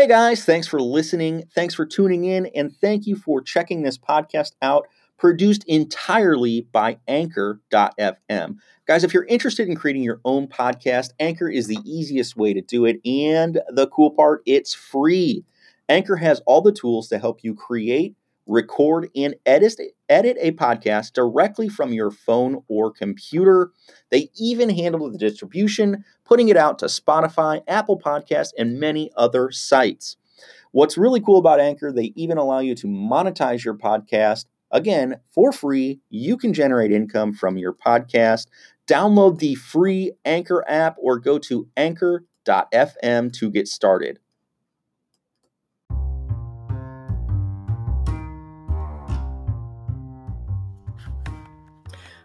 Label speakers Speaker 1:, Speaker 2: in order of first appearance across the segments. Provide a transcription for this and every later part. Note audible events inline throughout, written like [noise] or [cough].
Speaker 1: Hey guys, thanks for listening. Thanks for tuning in. And thank you for checking this podcast out, produced entirely by Anchor.fm. Guys, if you're interested in creating your own podcast, Anchor is the easiest way to do it. And the cool part, it's free. Anchor has all the tools to help you create record, and edit, edit a podcast directly from your phone or computer. They even handle the distribution, putting it out to Spotify, Apple Podcasts, and many other sites. What's really cool about Anchor, they even allow you to monetize your podcast. Again, for free, you can generate income from your podcast. Download the free Anchor app or go to anchor.fm to get started.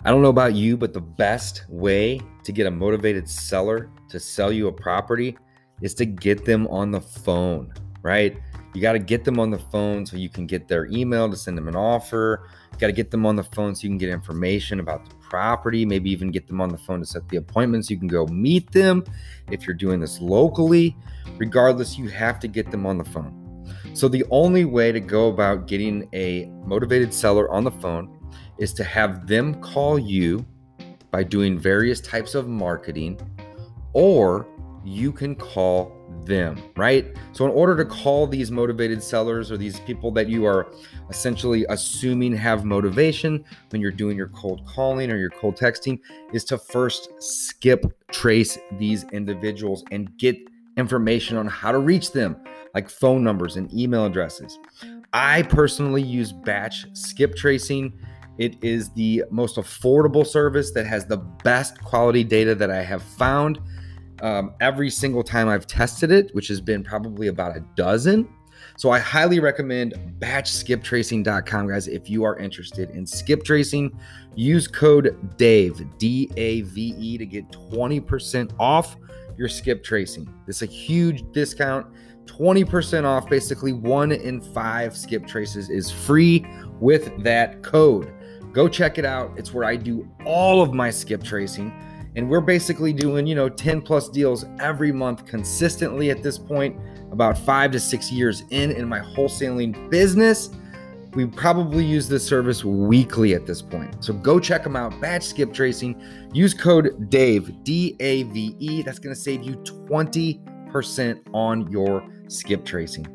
Speaker 2: I don't know about you, but the best way to get a motivated seller to sell you a property is to get them on the phone, right? You got to get them on the phone so you can get their email to send them an offer. Got to get them on the phone so you can get information about the property, maybe even get them on the phone to set the appointments. You can go meet them if you're doing this locally. Regardless, you have to get them on the phone. So, the only way to go about getting a motivated seller on the phone is to have them call you by doing various types of marketing, or you can call them, right? So, in order to call these motivated sellers or these people that you are essentially assuming have motivation when you're doing your cold calling or your cold texting, is to first skip trace these individuals and get information on how to reach them, like phone numbers and email addresses. I personally use batch skip tracing it is the most affordable service that has the best quality data that I have found um, every single time I've tested it, which has been probably about a dozen. So I highly recommend batchskiptracing.com, guys. If you are interested in skip tracing, use code DAVE, D A V E, to get 20% off your skip tracing. This is a huge discount. 20% off. Basically, one in five skip traces is free with that code. Go check it out. It's where I do all of my skip tracing. And we're basically doing, you know, 10 plus deals every month consistently at this point, about five to six years in in my wholesaling business. We probably use this service weekly at this point. So go check them out. Batch skip tracing. Use code DAVE, D A V E. That's going to save you 20% on your skip tracing.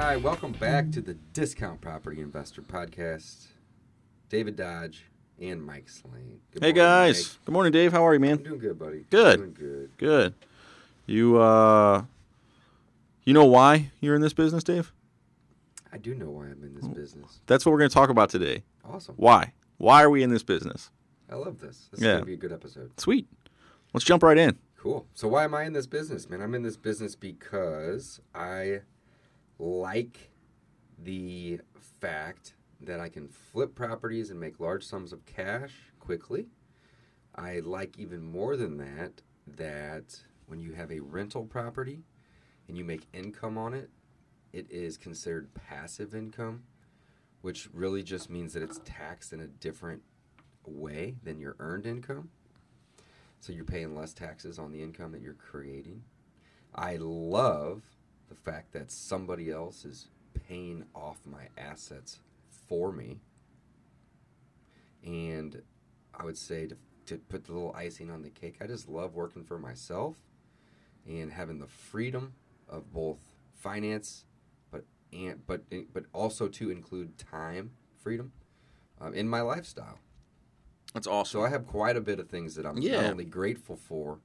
Speaker 2: right, welcome back to the Discount Property Investor Podcast. David Dodge and Mike Slane.
Speaker 1: Good hey morning, guys, Mike. good morning, Dave. How are you, man?
Speaker 2: I'm doing good, buddy.
Speaker 1: Good.
Speaker 2: Doing good.
Speaker 1: Good. You uh, you know why you're in this business, Dave?
Speaker 2: I do know why I'm in this business.
Speaker 1: That's what we're going to talk about today.
Speaker 2: Awesome.
Speaker 1: Why? Why are we in this business?
Speaker 2: I love this. This yeah. is going to be a good episode.
Speaker 1: Sweet. Let's jump right in.
Speaker 2: Cool. So why am I in this business, man? I'm in this business because I like the fact that I can flip properties and make large sums of cash quickly. I like even more than that that when you have a rental property and you make income on it, it is considered passive income, which really just means that it's taxed in a different way than your earned income. So you're paying less taxes on the income that you're creating. I love the fact that somebody else is paying off my assets for me. And I would say to, to put the little icing on the cake, I just love working for myself and having the freedom of both finance, but and but but also to include time freedom um, in my lifestyle.
Speaker 1: That's awesome.
Speaker 2: So I have quite a bit of things that I'm yeah. not only grateful for,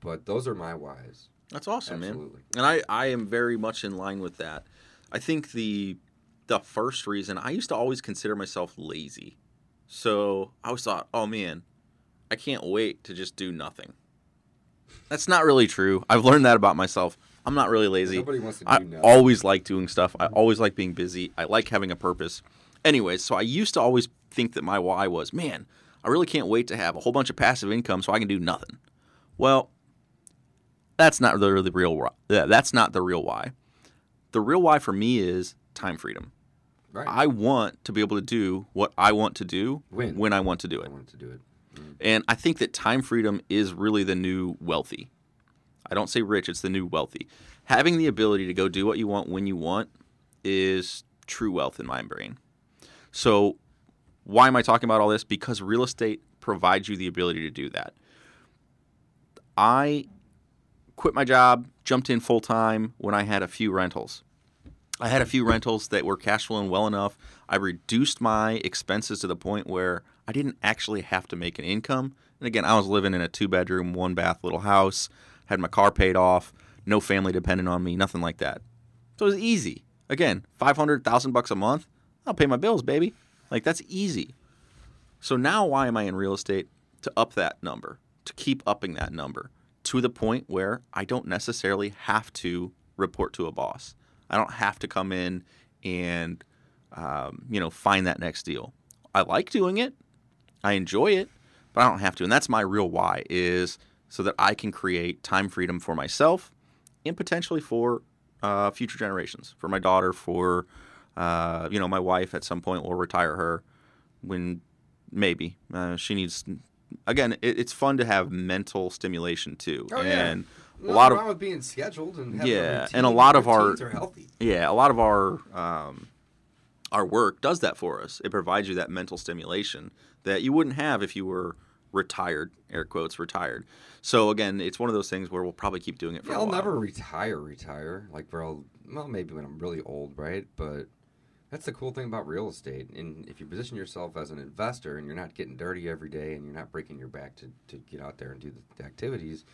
Speaker 2: but those are my whys.
Speaker 1: That's awesome, Absolutely. man. And I, I am very much in line with that. I think the the first reason I used to always consider myself lazy. So I always thought, oh man, I can't wait to just do nothing. That's not really true. I've learned that about myself. I'm not really lazy.
Speaker 2: Nobody wants to do
Speaker 1: I
Speaker 2: nothing.
Speaker 1: always like doing stuff. I always like being busy. I like having a purpose. Anyways, so I used to always think that my why was, man, I really can't wait to have a whole bunch of passive income so I can do nothing. Well, that's not the, the real why. Yeah, That's not the real why. The real why for me is time freedom.
Speaker 2: right.
Speaker 1: I want to be able to do what I want to do
Speaker 2: When?
Speaker 1: when I want to do
Speaker 2: I
Speaker 1: it.
Speaker 2: to do it. Mm-hmm.
Speaker 1: And I think that time freedom is really the new wealthy. I don't say rich, it's the new wealthy. Having the ability to go do what you want when you want is true wealth in my brain. So, why am I talking about all this? Because real estate provides you the ability to do that. I quit my job, jumped in full time when I had a few rentals. I had a few rentals that were cash flowing well enough. I reduced my expenses to the point where I didn't actually have to make an income. And again, I was living in a two bedroom, one bath little house, had my car paid off, no family dependent on me, nothing like that. So it was easy. Again, 500,000 bucks a month, I'll pay my bills, baby. Like that's easy. So now why am I in real estate? To up that number, to keep upping that number to the point where I don't necessarily have to report to a boss. I don't have to come in and um, you know find that next deal. I like doing it. I enjoy it, but I don't have to. And that's my real why is so that I can create time freedom for myself and potentially for uh, future generations, for my daughter, for uh, you know my wife. At some point, we'll retire her when maybe uh, she needs. Again, it, it's fun to have mental stimulation too,
Speaker 2: Oh, yeah.
Speaker 1: and a
Speaker 2: Nothing
Speaker 1: lot of
Speaker 2: wrong with being scheduled and having
Speaker 1: Yeah,
Speaker 2: a routine.
Speaker 1: and a lot of our-
Speaker 2: are healthy.
Speaker 1: yeah, a lot of our um, our work does that for us. It provides you that mental stimulation that you wouldn't have if you were retired, air quotes, retired. So again, it's one of those things where we'll probably keep doing it for
Speaker 2: Yeah,
Speaker 1: a
Speaker 2: I'll
Speaker 1: while.
Speaker 2: never retire, retire. Like, where I'll, well, maybe when I'm really old, right? But that's the cool thing about real estate. And if you position yourself as an investor and you're not getting dirty every day and you're not breaking your back to, to get out there and do the, the activities,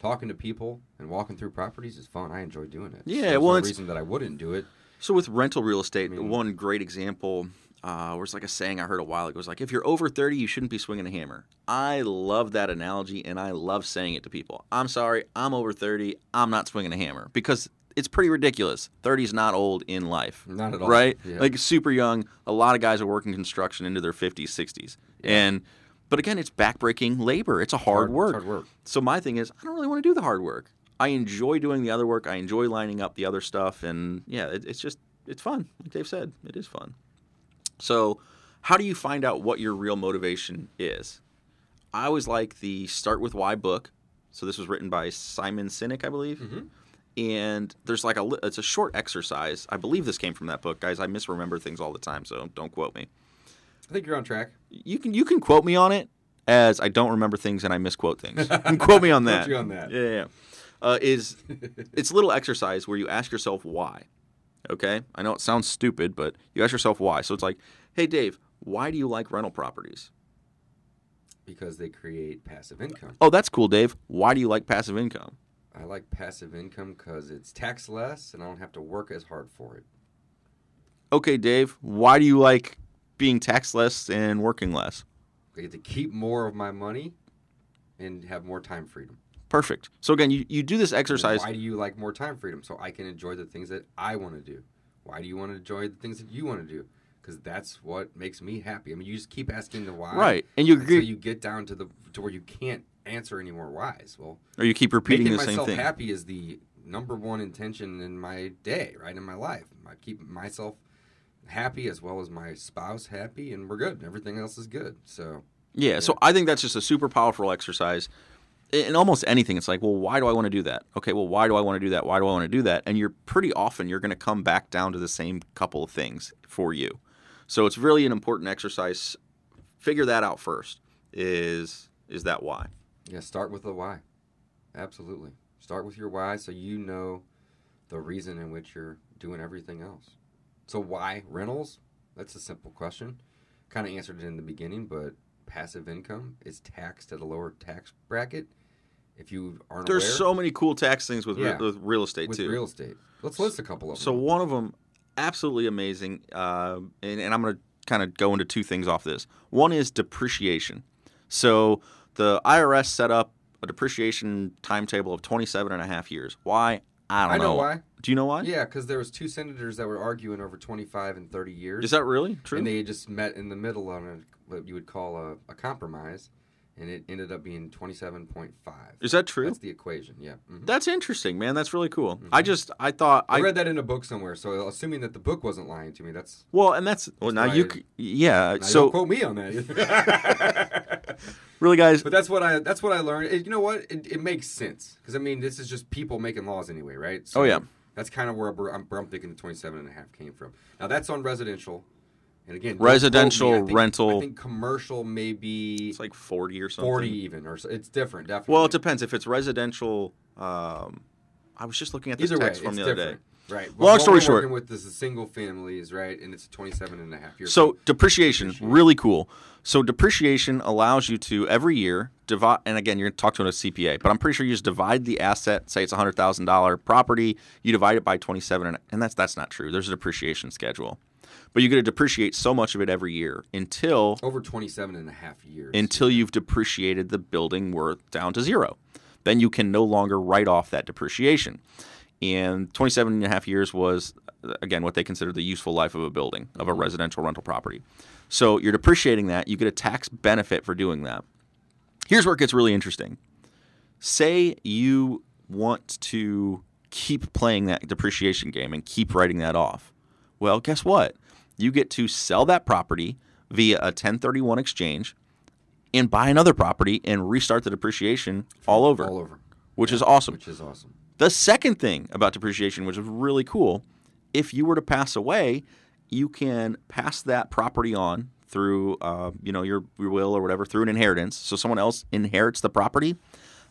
Speaker 2: talking to people and walking through properties is fun. I enjoy doing it.
Speaker 1: Yeah,
Speaker 2: there's
Speaker 1: well,
Speaker 2: no
Speaker 1: it's-
Speaker 2: reason that I wouldn't do it.
Speaker 1: So with rental real estate,
Speaker 2: I mean-
Speaker 1: one great example uh, was like a saying I heard a while ago. It was like, if you're over 30, you shouldn't be swinging a hammer. I love that analogy, and I love saying it to people. I'm sorry, I'm over 30. I'm not swinging a hammer because it's pretty ridiculous. 30 is not old in life.
Speaker 2: Not at all.
Speaker 1: Right?
Speaker 2: Yeah.
Speaker 1: Like super young. A lot of guys are working construction into their 50s, 60s. And but again, it's backbreaking labor. It's a hard,
Speaker 2: it's
Speaker 1: work.
Speaker 2: hard work.
Speaker 1: So my thing is, I don't really want to do the hard work. I enjoy doing the other work. I enjoy lining up the other stuff, and yeah, it, it's just it's fun. Like Dave said, it is fun. So, how do you find out what your real motivation is? I always like the Start with Why book. So this was written by Simon Sinek, I believe.
Speaker 2: Mhm.
Speaker 1: And there's like a it's a short exercise. I believe this came from that book, guys. I misremember things all the time, so don't quote me.
Speaker 2: I think you're on track.
Speaker 1: You can you can quote me on it as I don't remember things and I misquote things. You can quote me on
Speaker 2: Quote
Speaker 1: that.
Speaker 2: you on that.
Speaker 1: Yeah, yeah. yeah. Uh, is it's a little exercise where you ask yourself why. Okay, I know it sounds stupid, but you ask yourself why. So it's like, hey Dave, why do you like rental properties?
Speaker 2: because they create passive income.
Speaker 1: Oh, that's cool, Dave. Why do you like passive income?
Speaker 2: I like passive income because it's tax less and I don't have to work as hard for it.
Speaker 1: Okay, Dave, why do you like being tax less and working less?
Speaker 2: I get to keep more of my money and have more time freedom.
Speaker 1: Perfect. So again, you, you do this
Speaker 2: And
Speaker 1: exercise.
Speaker 2: Why do you like more time freedom? So I can enjoy the things that I want to do. Why do you want to enjoy the things that you want to do? Because that's what makes me happy. I mean, you just keep asking the why,
Speaker 1: Right, and you
Speaker 2: you get down to the to where you can't answer any more whys. Well,
Speaker 1: or you keep repeating the same
Speaker 2: myself
Speaker 1: thing.
Speaker 2: happy is the number one intention in my day, right in my life. I keep myself happy as well as my spouse happy, and we're good. Everything else is good. So
Speaker 1: Yeah, so I think that's just a super powerful exercise. In almost anything, it's like, well, why do I want to do that? Okay, well, why do I want to do that? Why do I want to do that? And you're pretty often you're going to come back down to the same couple of things for you. So it's really an important exercise. Figure that out first. Is is that why?
Speaker 2: Yeah, start with the why. Absolutely, start with your why, so you know the reason in which you're doing everything else. So why rentals? That's a simple question. Kind of answered it in the beginning, but passive income is taxed at a lower tax bracket. If you aren't aware.
Speaker 1: There's
Speaker 2: aware,
Speaker 1: so many cool tax things with, re- with real estate
Speaker 2: with
Speaker 1: too.
Speaker 2: real estate. Let's list a couple of them.
Speaker 1: So one of them, absolutely amazing, uh, and, and I'm going to kind of go into two things off this. One is depreciation. So the IRS set up a depreciation timetable of 27 and a half years. Why? I don't
Speaker 2: I know why.
Speaker 1: Do you know why?
Speaker 2: Yeah, because there was two senators that were arguing over 25 and 30 years.
Speaker 1: Is that really true?
Speaker 2: And they just met in the middle on a, what you would call a, a compromise, and it ended up being 27.5.
Speaker 1: Is that true?
Speaker 2: That's the equation, yeah. Mhm.
Speaker 1: That's interesting, man. That's really cool. I just I thought
Speaker 2: I
Speaker 1: I
Speaker 2: read that in a book somewhere, so assuming that the book wasn't lying to me, that's.
Speaker 1: well, and that's well now you c- yeah.
Speaker 2: Now,
Speaker 1: So
Speaker 2: don't quote me on that. [laughs] [laughs] [laughs]
Speaker 1: really, guys,
Speaker 2: but that's what I that's what I learned. It- you know what? It, it makes sense because I mean this is just people making laws anyway, right? So
Speaker 1: Oh, yeah.
Speaker 2: That's kind of where I'm, where I'm thinking the 27 and a half came from. Now that's on residential, and again, me.
Speaker 1: Residential,
Speaker 2: I think-
Speaker 1: rental-
Speaker 2: I think commercial maybe
Speaker 1: it's like 40 or something.
Speaker 2: 40 even, or so, it's different. Definitely.
Speaker 1: Well, it depends. If it's residential, um, I was just looking at this
Speaker 2: Either way,
Speaker 1: text from
Speaker 2: it's
Speaker 1: the other
Speaker 2: different.
Speaker 1: day.
Speaker 2: Right.
Speaker 1: Long
Speaker 2: what
Speaker 1: story
Speaker 2: we're
Speaker 1: short-
Speaker 2: working with this is single families, right? And it's a 27 and a half years.
Speaker 1: So depreciation,
Speaker 2: Depreciation.
Speaker 1: really cool. So depreciation allows you to every year divide, and again, you're going to talk to a CPA, but I'm pretty sure you just divide the asset. Say it's a hundred thousand dollar property, you divide it by 27, and, and that's that's not true. There's a depreciation schedule, but you get to depreciate so much of it every year until
Speaker 2: over 27 and a half years.
Speaker 1: until you've depreciated the building worth down to zero. Then you can no longer write off that depreciation. And 27 and a half years was, again, what they consider the useful life of a building, of a mm-hmm. residential rental property. So you're depreciating that. You get a tax benefit for doing that. Here's where it gets really interesting. Say you want to keep playing that depreciation game and keep writing that off. Well, guess what? You get to sell that property via a 1031 exchange and buy another property and restart the depreciation all over,
Speaker 2: all over,
Speaker 1: which is awesome.
Speaker 2: which is awesome.
Speaker 1: The second thing about depreciation, which is really cool, if you were to pass away, you can pass that property on through, uh, you know, your, your will or whatever, through an inheritance. So someone else inherits the property.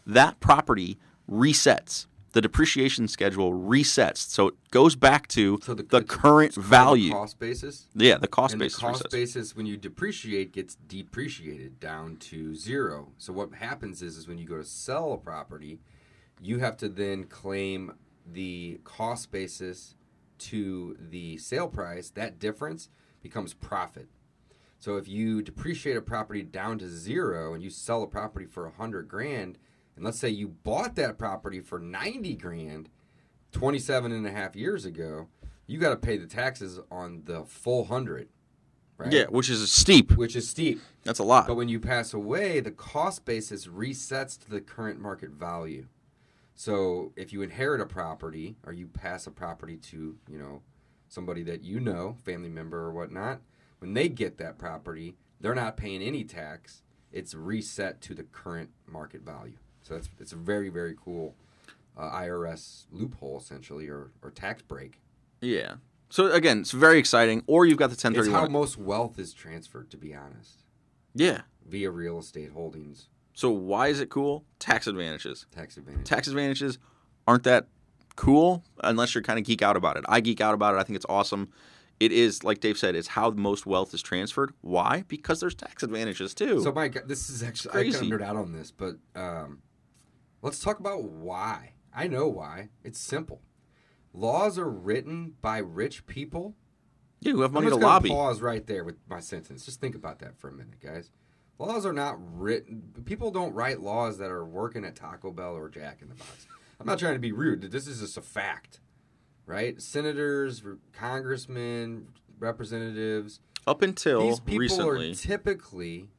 Speaker 1: That property resets. The depreciation schedule resets, so it goes back to
Speaker 2: So the,
Speaker 1: the current value.
Speaker 2: the cost basis.
Speaker 1: yeah, the cost
Speaker 2: and
Speaker 1: basis
Speaker 2: the cost
Speaker 1: resets.
Speaker 2: basis when you depreciate gets depreciated down to zero. So what happens is, is when you go to sell a property, you have to then claim the cost basis to the sale price. That difference becomes profit. So if you depreciate a property down to zero and you sell a property for a hundred grand, and let's say you bought that property for 90 grand 27 and a half years ago, you got to pay the taxes on the full hundred, right?
Speaker 1: Yeah, which is steep.
Speaker 2: Which is steep.
Speaker 1: That's a lot.
Speaker 2: But when you pass away, the cost basis resets to the current market value. So if you inherit a property or you pass a property to, you know, somebody that you know, family member or whatnot, when they get that property, they're not paying any tax. It's reset to the current market value. So that's it's a very very cool uh, IRS loophole essentially or, or tax break.
Speaker 1: Yeah. So again, it's very exciting. Or you've got the
Speaker 2: It's how
Speaker 1: 1031.
Speaker 2: most wealth is transferred, to be honest,
Speaker 1: yeah.
Speaker 2: via real estate holdings,
Speaker 1: So why is it cool? Tax advantages.
Speaker 2: tax advantage.
Speaker 1: Tax advantages aren't that cool unless you're kind of geek out about it. I geek out about it. I think it's awesome. It is like Dave said, it's how most wealth is transferred. Why? Because there's tax advantages too.
Speaker 2: So, Mike, this is actually I kind of nerd out on this, but um, let's talk about why. I know why. It's simple. Laws are written by rich people.
Speaker 1: you have money
Speaker 2: I'm just gonna
Speaker 1: lobby.
Speaker 2: Pause right there with my sentence. Just think about that for a minute, guys. Laws are not written. People don't write laws that are working at Taco Bell or Jack in the Box. I'm not trying to be rude. This is just a fact, right? Senators, congressmen, representatives.
Speaker 1: Up until
Speaker 2: These people
Speaker 1: recently.
Speaker 2: are typically,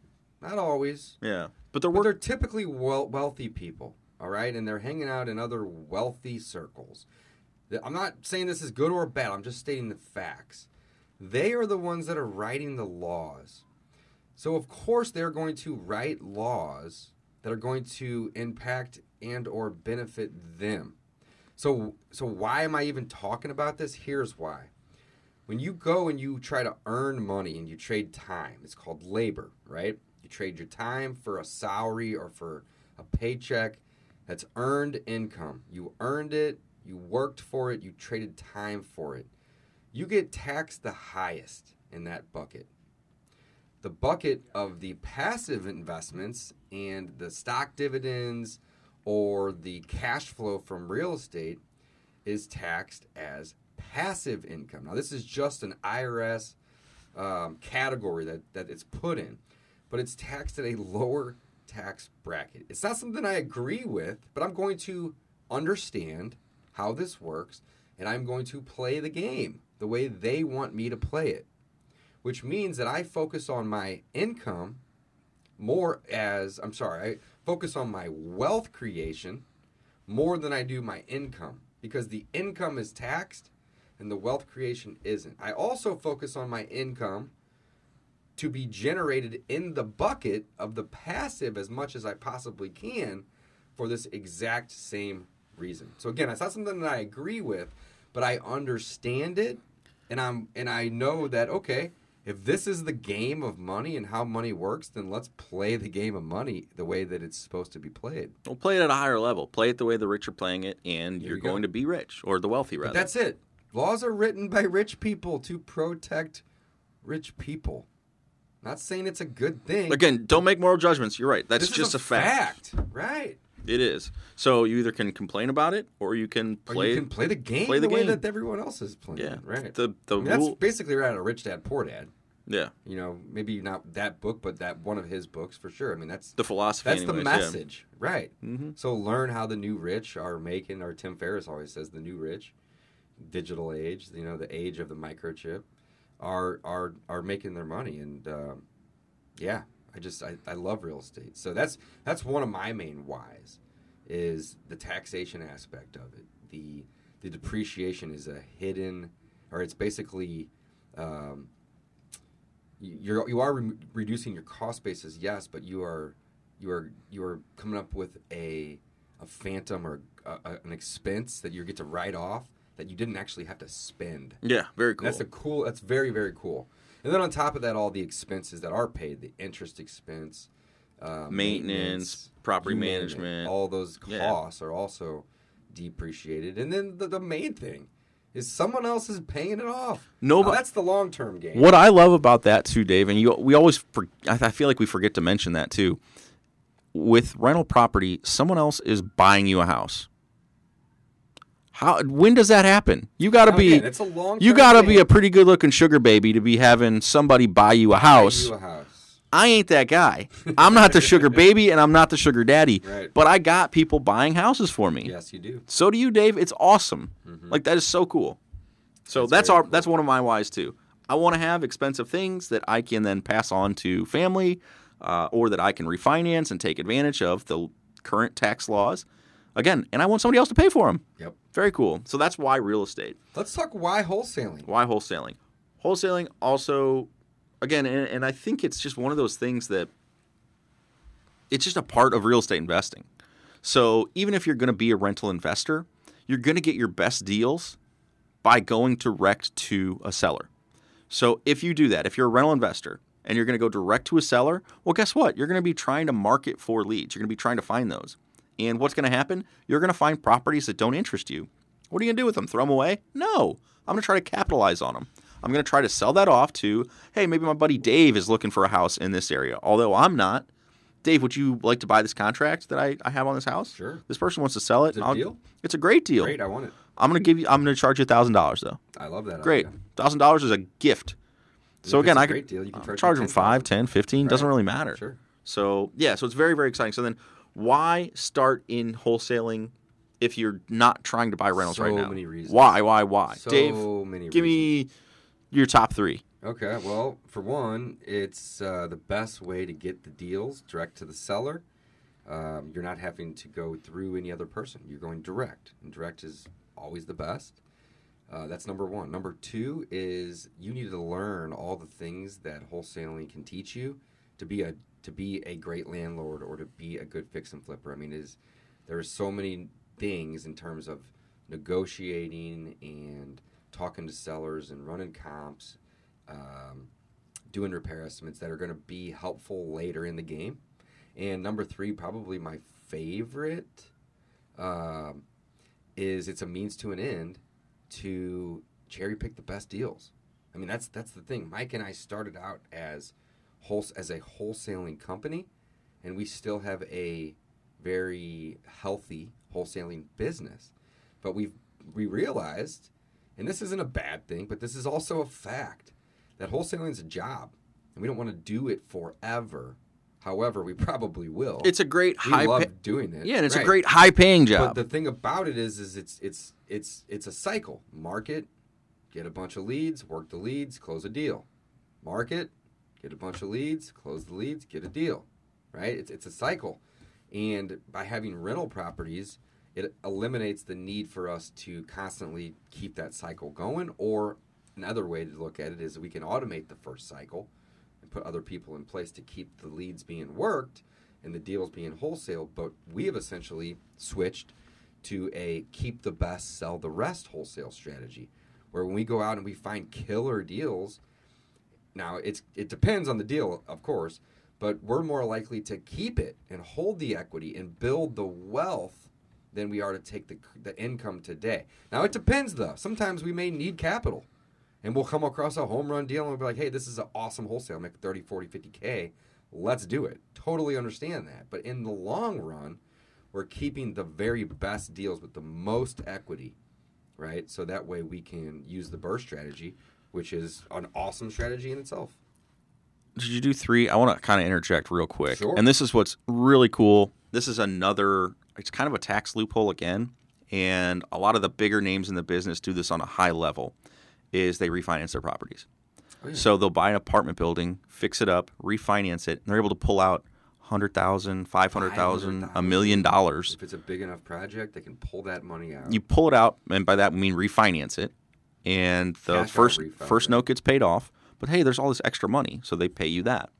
Speaker 2: not always,
Speaker 1: yeah. But they're
Speaker 2: but they're typically wealthy people, all right? And they're hanging out in other wealthy circles. I'm not saying this is good or bad, I'm just stating the facts. They are the ones that are writing the laws. So of course they're going to write laws that are going to impact and or benefit them. So so why am I even talking about this? Here's why. When you go and you try to earn money and you trade time, it's called labor, right? You trade your time for a salary or for a paycheck. That's earned income. You earned it, you worked for it, you traded time for it. You get taxed the highest in that bucket. The bucket of the passive investments and the stock dividends or the cash flow from real estate is taxed as passive income. Now, this is just an IRS um, category that, that it's put in, but it's taxed at a lower tax bracket. It's not something I agree with, but I'm going to understand how this works and I'm going to play the game the way they want me to play it, which means that I focus on my income more as I'm sorry, I focus on my wealth creation more than I do my income because the income is taxed and the wealth creation isn't. I also focus on my income to be generated in the bucket of the passive as much as I possibly can for this exact same reason. So again, it's not something that I agree with, but I understand it and I'm and I know that okay, if this is the game of money and how money works, then let's play the game of money the way that it's supposed to be played.
Speaker 1: Well, play it at a higher level. Play it the way the rich are playing it, and
Speaker 2: There
Speaker 1: you're
Speaker 2: you
Speaker 1: going to be rich or the wealthy, rather.
Speaker 2: But that's it. Laws are written by rich people to protect rich people. Not saying it's a good thing.
Speaker 1: Again, don't make moral judgments. You're right. That's
Speaker 2: This
Speaker 1: just
Speaker 2: is
Speaker 1: a, fact.
Speaker 2: Right.
Speaker 1: It is. So you either can complain about it or you can
Speaker 2: Or
Speaker 1: play
Speaker 2: you can play the game
Speaker 1: play the
Speaker 2: the, way
Speaker 1: game.
Speaker 2: that everyone else is playing.
Speaker 1: Yeah.
Speaker 2: Right.
Speaker 1: the the
Speaker 2: I mean, that's basically right out of Rich Dad Poor Dad.
Speaker 1: Yeah,
Speaker 2: You know, maybe not that book, but that one of his books for sure. I mean, that's
Speaker 1: the philosophy.
Speaker 2: that's the
Speaker 1: anyways, yeah.
Speaker 2: message, right?
Speaker 1: hmm
Speaker 2: So learn how the new rich are making, or Tim Ferriss always says the new rich, digital age, you know, the age of the microchip, are are are making their money, and um, yeah, I just I, I love real estate. So that's that's one of my main whys, is the taxation aspect of it. the The depreciation is a hidden, or it's basically. Um, you're you are re- reducing your cost basis, yes, but you are you are you are coming up with a a phantom or a, a, an expense that you get to write off that you didn't actually have to spend.
Speaker 1: Yeah, very cool.
Speaker 2: That's a cool. That's very very cool. And then on top of that, all the expenses that are paid, the interest expense, uh,
Speaker 1: Maintenance, property
Speaker 2: you name it,
Speaker 1: management.
Speaker 2: all those
Speaker 1: Yeah.
Speaker 2: costs are also depreciated. And then the, the main thing is someone else is paying it off.
Speaker 1: No,
Speaker 2: Now,
Speaker 1: but-
Speaker 2: that's the long term game.
Speaker 1: What I love about that too, Dave, and you, we always, for, I I feel like we forget to mention that too. With rental property, someone else is buying you a house. How? When does that happen? You got to
Speaker 2: Now,
Speaker 1: be,
Speaker 2: it's a long.
Speaker 1: you got to be a pretty good looking sugar baby to be having somebody buy you a house.
Speaker 2: You a house.
Speaker 1: I ain't that guy. [laughs] I'm not the sugar baby, and I'm not the sugar daddy.
Speaker 2: Right.
Speaker 1: But I got people buying houses for me.
Speaker 2: Yes, you do.
Speaker 1: So do you, Dave. It's awesome.
Speaker 2: Mhm.
Speaker 1: Like that is so cool. So
Speaker 2: That's
Speaker 1: that's, our
Speaker 2: cool.
Speaker 1: that's one of my whys too. I want to have expensive things that I can then pass on to family, uh, or that I can refinance and take advantage of the current tax laws. Again, and I want somebody else to pay for them.
Speaker 2: Yep.
Speaker 1: Very cool. So that's why real estate.
Speaker 2: Let's talk why wholesaling.
Speaker 1: Why wholesaling? Wholesaling also, again, and, and I think it's just one of those things that it's just a part of real estate investing. So even if you're going to be a rental investor, you're going to get your best deals by going direct to a seller. So if you do that, if you're a rental investor and you're going to go direct to a seller, well, guess what? You're going to be trying to market for leads. You're going to be trying to find those. And what's going to happen? You're going to find properties that don't interest you. What are you going to do with them? Throw them away? No. I'm going to try to capitalize on them. I'm going to try to sell that off to, hey, maybe my buddy Dave is looking for a house in this area. Although I'm not. Dave, would you like to buy this contract that I, I have on this house?
Speaker 2: Sure.
Speaker 1: This person wants to sell it.
Speaker 2: Is it a deal?
Speaker 1: It's a great deal.
Speaker 2: Great, I want it.
Speaker 1: I'm going to give you. I'm going to charge you thousand dollars though.
Speaker 2: I love that.
Speaker 1: Great. Thousand dollars is a gift. So
Speaker 2: it's
Speaker 1: again, I
Speaker 2: great
Speaker 1: could
Speaker 2: deal. You can
Speaker 1: uh,
Speaker 2: charge,
Speaker 1: charge them 5, 10, 15, doesn't really matter.
Speaker 2: Sure.
Speaker 1: So yeah, so it's very very exciting. So then, why start in wholesaling if you're not trying to buy rentals
Speaker 2: So
Speaker 1: right now?
Speaker 2: many reasons.
Speaker 1: Why? Why? Why?
Speaker 2: So
Speaker 1: Dave,
Speaker 2: many.
Speaker 1: give
Speaker 2: reasons.
Speaker 1: me your top three.
Speaker 2: Okay, well, for one, it's uh, the best way to get the deals direct to the seller. Um, you're not having to go through any other person. You're going direct, and direct is always the best. Uh, that's number one. Number two is you need to learn all the things that wholesaling can teach you to be a to be a great landlord or to be a good fix and flipper. I mean, is there are so many things in terms of negotiating and talking to sellers and running comps um, doing repair estimates that are going to be helpful later in the game. And number three, probably my favorite, um, is it's a means to an end to cherry pick the best deals. I mean, that's that's the thing. Mike and I started out as as a wholesaling company, and we still have a very healthy wholesaling business. But we've we realized, and this isn't a bad thing, but this is also a fact that wholesaling is a job, and we don't want to do it forever. However, we probably will.
Speaker 1: It's a great
Speaker 2: we
Speaker 1: high.
Speaker 2: love
Speaker 1: pa-
Speaker 2: doing it.
Speaker 1: yeah, and it's
Speaker 2: Right.
Speaker 1: a great high paying job.
Speaker 2: But the thing about it is, is it's it's it's it's a cycle. Market, get a bunch of leads, work the leads, close a deal. Market, get a bunch of leads, close the leads, get a deal. Right? It's it's a cycle, and by having rental properties, it eliminates the need for us to constantly keep that cycle going. Or another way to look at it is we can automate the first cycle and put other people in place to keep the leads being worked and the deals being wholesale. But we have essentially switched to a keep the best, sell the rest wholesale strategy, where when we go out and we find killer deals, now it's it depends on the deal, of course, but we're more likely to keep it and hold the equity and build the wealth than we are to take the the income today. Now it depends though. Sometimes we may need capital. And we'll come across a home run deal and we'll be like, hey, this is an awesome wholesale, make 30, 40, 50K. Let's do it. Totally understand that. But in the long run, we're keeping the very best deals with the most equity, right? So that way we can use the burr strategy, which is an awesome strategy in itself.
Speaker 1: Did you do three? I want to kind of interject real quick.
Speaker 2: Sure.
Speaker 1: And this is what's really cool. This is another. It's kind of a tax loophole again, and a lot of the bigger names in the business do this on a high level. Is they refinance their properties.
Speaker 2: Oh, yeah.
Speaker 1: So they'll buy an apartment building, fix it up, refinance it, and they're able to pull out hundred thousand, five hundred thousand, a million dollars.
Speaker 2: If it's a big enough project, they can pull that money out.
Speaker 1: You pull it out, and by that we mean refinance it, and the
Speaker 2: Cash
Speaker 1: first
Speaker 2: refi,
Speaker 1: first
Speaker 2: right.
Speaker 1: note gets paid off. But hey, there's all this extra money, so they pay you that.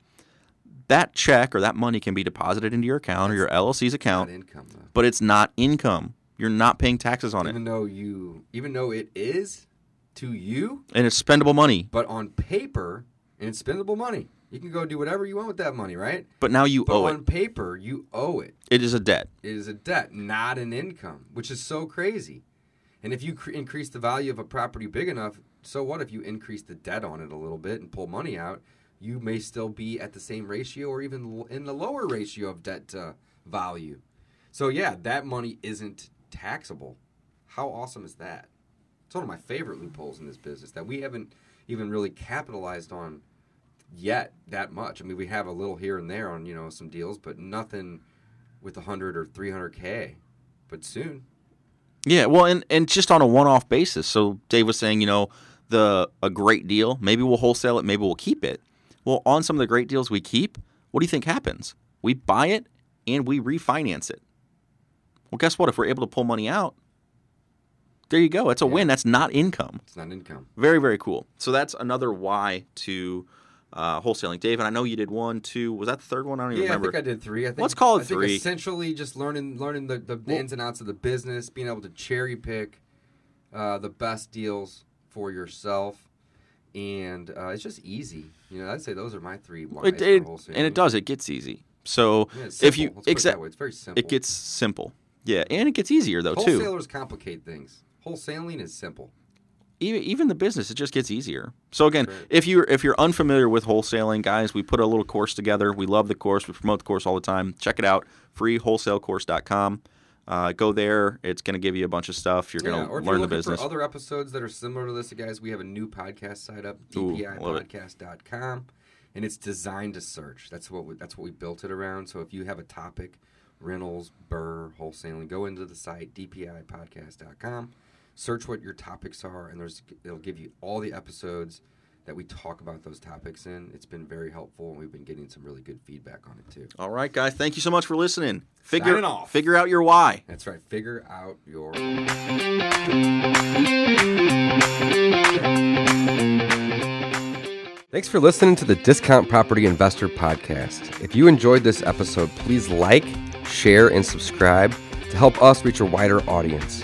Speaker 1: That check or that money can be deposited into your account or your LLC's account,
Speaker 2: income
Speaker 1: but it's not income. You're not paying taxes on it,
Speaker 2: Even though you, even though it is to you,
Speaker 1: and it's spendable money.
Speaker 2: but on paper, and it's spendable money. You can go do whatever you want with that money, right?
Speaker 1: But now you
Speaker 2: But
Speaker 1: owe
Speaker 2: on
Speaker 1: it.
Speaker 2: On paper, you owe it.
Speaker 1: It is a debt.
Speaker 2: It is a debt, not an income, which is so crazy. And if you cr- increase the value of a property big enough, so what if you increase the debt on it a little bit and pull money out? You may still be at the same ratio or even l- in the lower ratio of debt to value. So, yeah, that money isn't taxable. How awesome is that? It's one of my favorite loopholes in this business that we haven't even really capitalized on yet that much. I mean, we have a little here and there on, you know, some deals, but nothing with 100 or 300K. But soon.
Speaker 1: Yeah, well, and and just on a one-off basis. So Dave was saying, you know, the a great deal. Maybe we'll wholesale it. Maybe we'll keep it. Well, on some of the great deals we keep, what do you think happens? We buy it and we refinance it. Well, guess what? If we're able to pull money out, there you go. It's a
Speaker 2: Yeah.
Speaker 1: win. That's not income.
Speaker 2: It's not income.
Speaker 1: Very, very cool. So that's another why to uh, wholesaling. Dave, and I know you did one, two. Was that the third one? I don't even
Speaker 2: Yeah,
Speaker 1: remember.
Speaker 2: I think I did three. I think,
Speaker 1: Let's call it
Speaker 2: I think
Speaker 1: three.
Speaker 2: essentially, just learning learning the, the,
Speaker 1: Well-
Speaker 2: ins and outs of the business, being able to cherry pick uh, the best deals for yourself, and uh, it's just easy. You know, I'd say those are my three whys
Speaker 1: it, it- and it does. It gets easy. So
Speaker 2: Yeah,
Speaker 1: if you
Speaker 2: Let's it
Speaker 1: exa-
Speaker 2: that way. it's very simple.
Speaker 1: it gets simple. Yeah, and it gets easier though too.
Speaker 2: Wholesalers complicate things. Wholesaling is simple.
Speaker 1: Even even the business it just gets easier. So again
Speaker 2: Right.
Speaker 1: if you're if you're unfamiliar with wholesaling guys we put a little course together. We love the course. We promote the course all the time. Check it out. Freewholesalecourse.com uh, go there. It's going to give you a bunch of stuff. You're going to learn the business.
Speaker 2: other episodes that are similar to this, guys, we have a new podcast site up,
Speaker 1: Ooh,
Speaker 2: dpipodcast.com, and it's designed to search. That's what we, that's what we built it around. So if you have a topic, rentals, burr, wholesaling, go into the site dpipodcast.com, search what your topics are, and there's it'll give you all the episodes that we talk about those topics in. It's been very helpful, and we've been getting some really good feedback on it too.
Speaker 1: all right guys thank you so much for listening figure
Speaker 2: Signing off.
Speaker 1: figure out your why
Speaker 2: That's right. Figure out your. Thanks for listening to the Discount Property Investor Podcast. If you enjoyed this episode, please like, share, and subscribe to help us reach a wider audience.